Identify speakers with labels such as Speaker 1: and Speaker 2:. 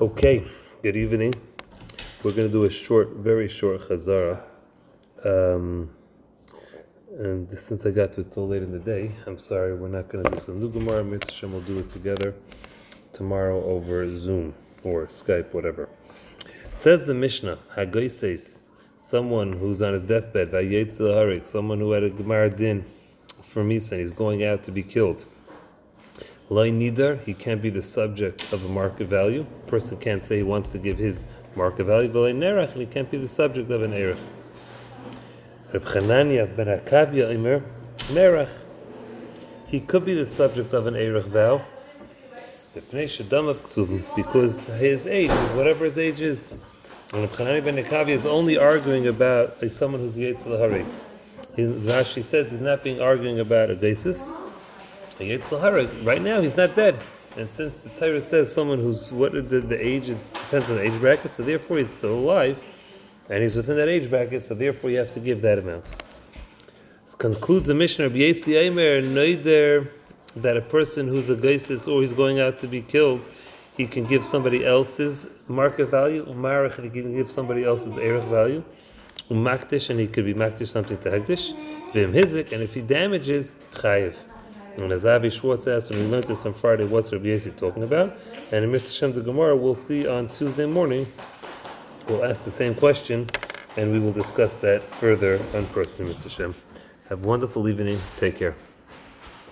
Speaker 1: Okay, good evening. We're going to do a short, very short chazara. Um, and since I got to it so late in the day, I'm sorry, we're not going to do some new Gemara. We'll do it together tomorrow over Zoom or Skype, whatever. Says the Mishnah, Hagoses, someone who's on his deathbed, someone who had a Gemara din for Misa and he's going out to be killed. Loi nidar, he can't be the subject of a market value. Person can't say he wants to give his market value, but nerach, and he can't be the subject of an erech. Reb Chananya ben Hakavia Imer, nerach. He could be the subject of an erech vow. Because his age is whatever his age is. And Reb ben Hakavia is only arguing about someone who's Yetzel Hari. Rashi says he's not being arguing about a basis. Right now, he's not dead. And since the Torah says someone who's what the, the age is depends on the age bracket, so therefore he's still alive, and he's within that age bracket, so therefore you have to give that amount. This concludes the Mishnah of Yossi Aimer Noider that a person who's a goses or he's going out to be killed, he can give somebody else's market value, umarach, he can give somebody else's erech value, umakdish, and he could be makdish something to hekdesh, vim hizik, and if he damages, chayiv. And as Avi Schwartz asked when we learned this on Friday, what's Rabbi Yossi talking about? And in Mitzvah Shem the Gemara, we'll see on Tuesday morning, we'll ask the same question, and we will discuss that further on Person Mitzvah Shem. Have a wonderful evening. Take care.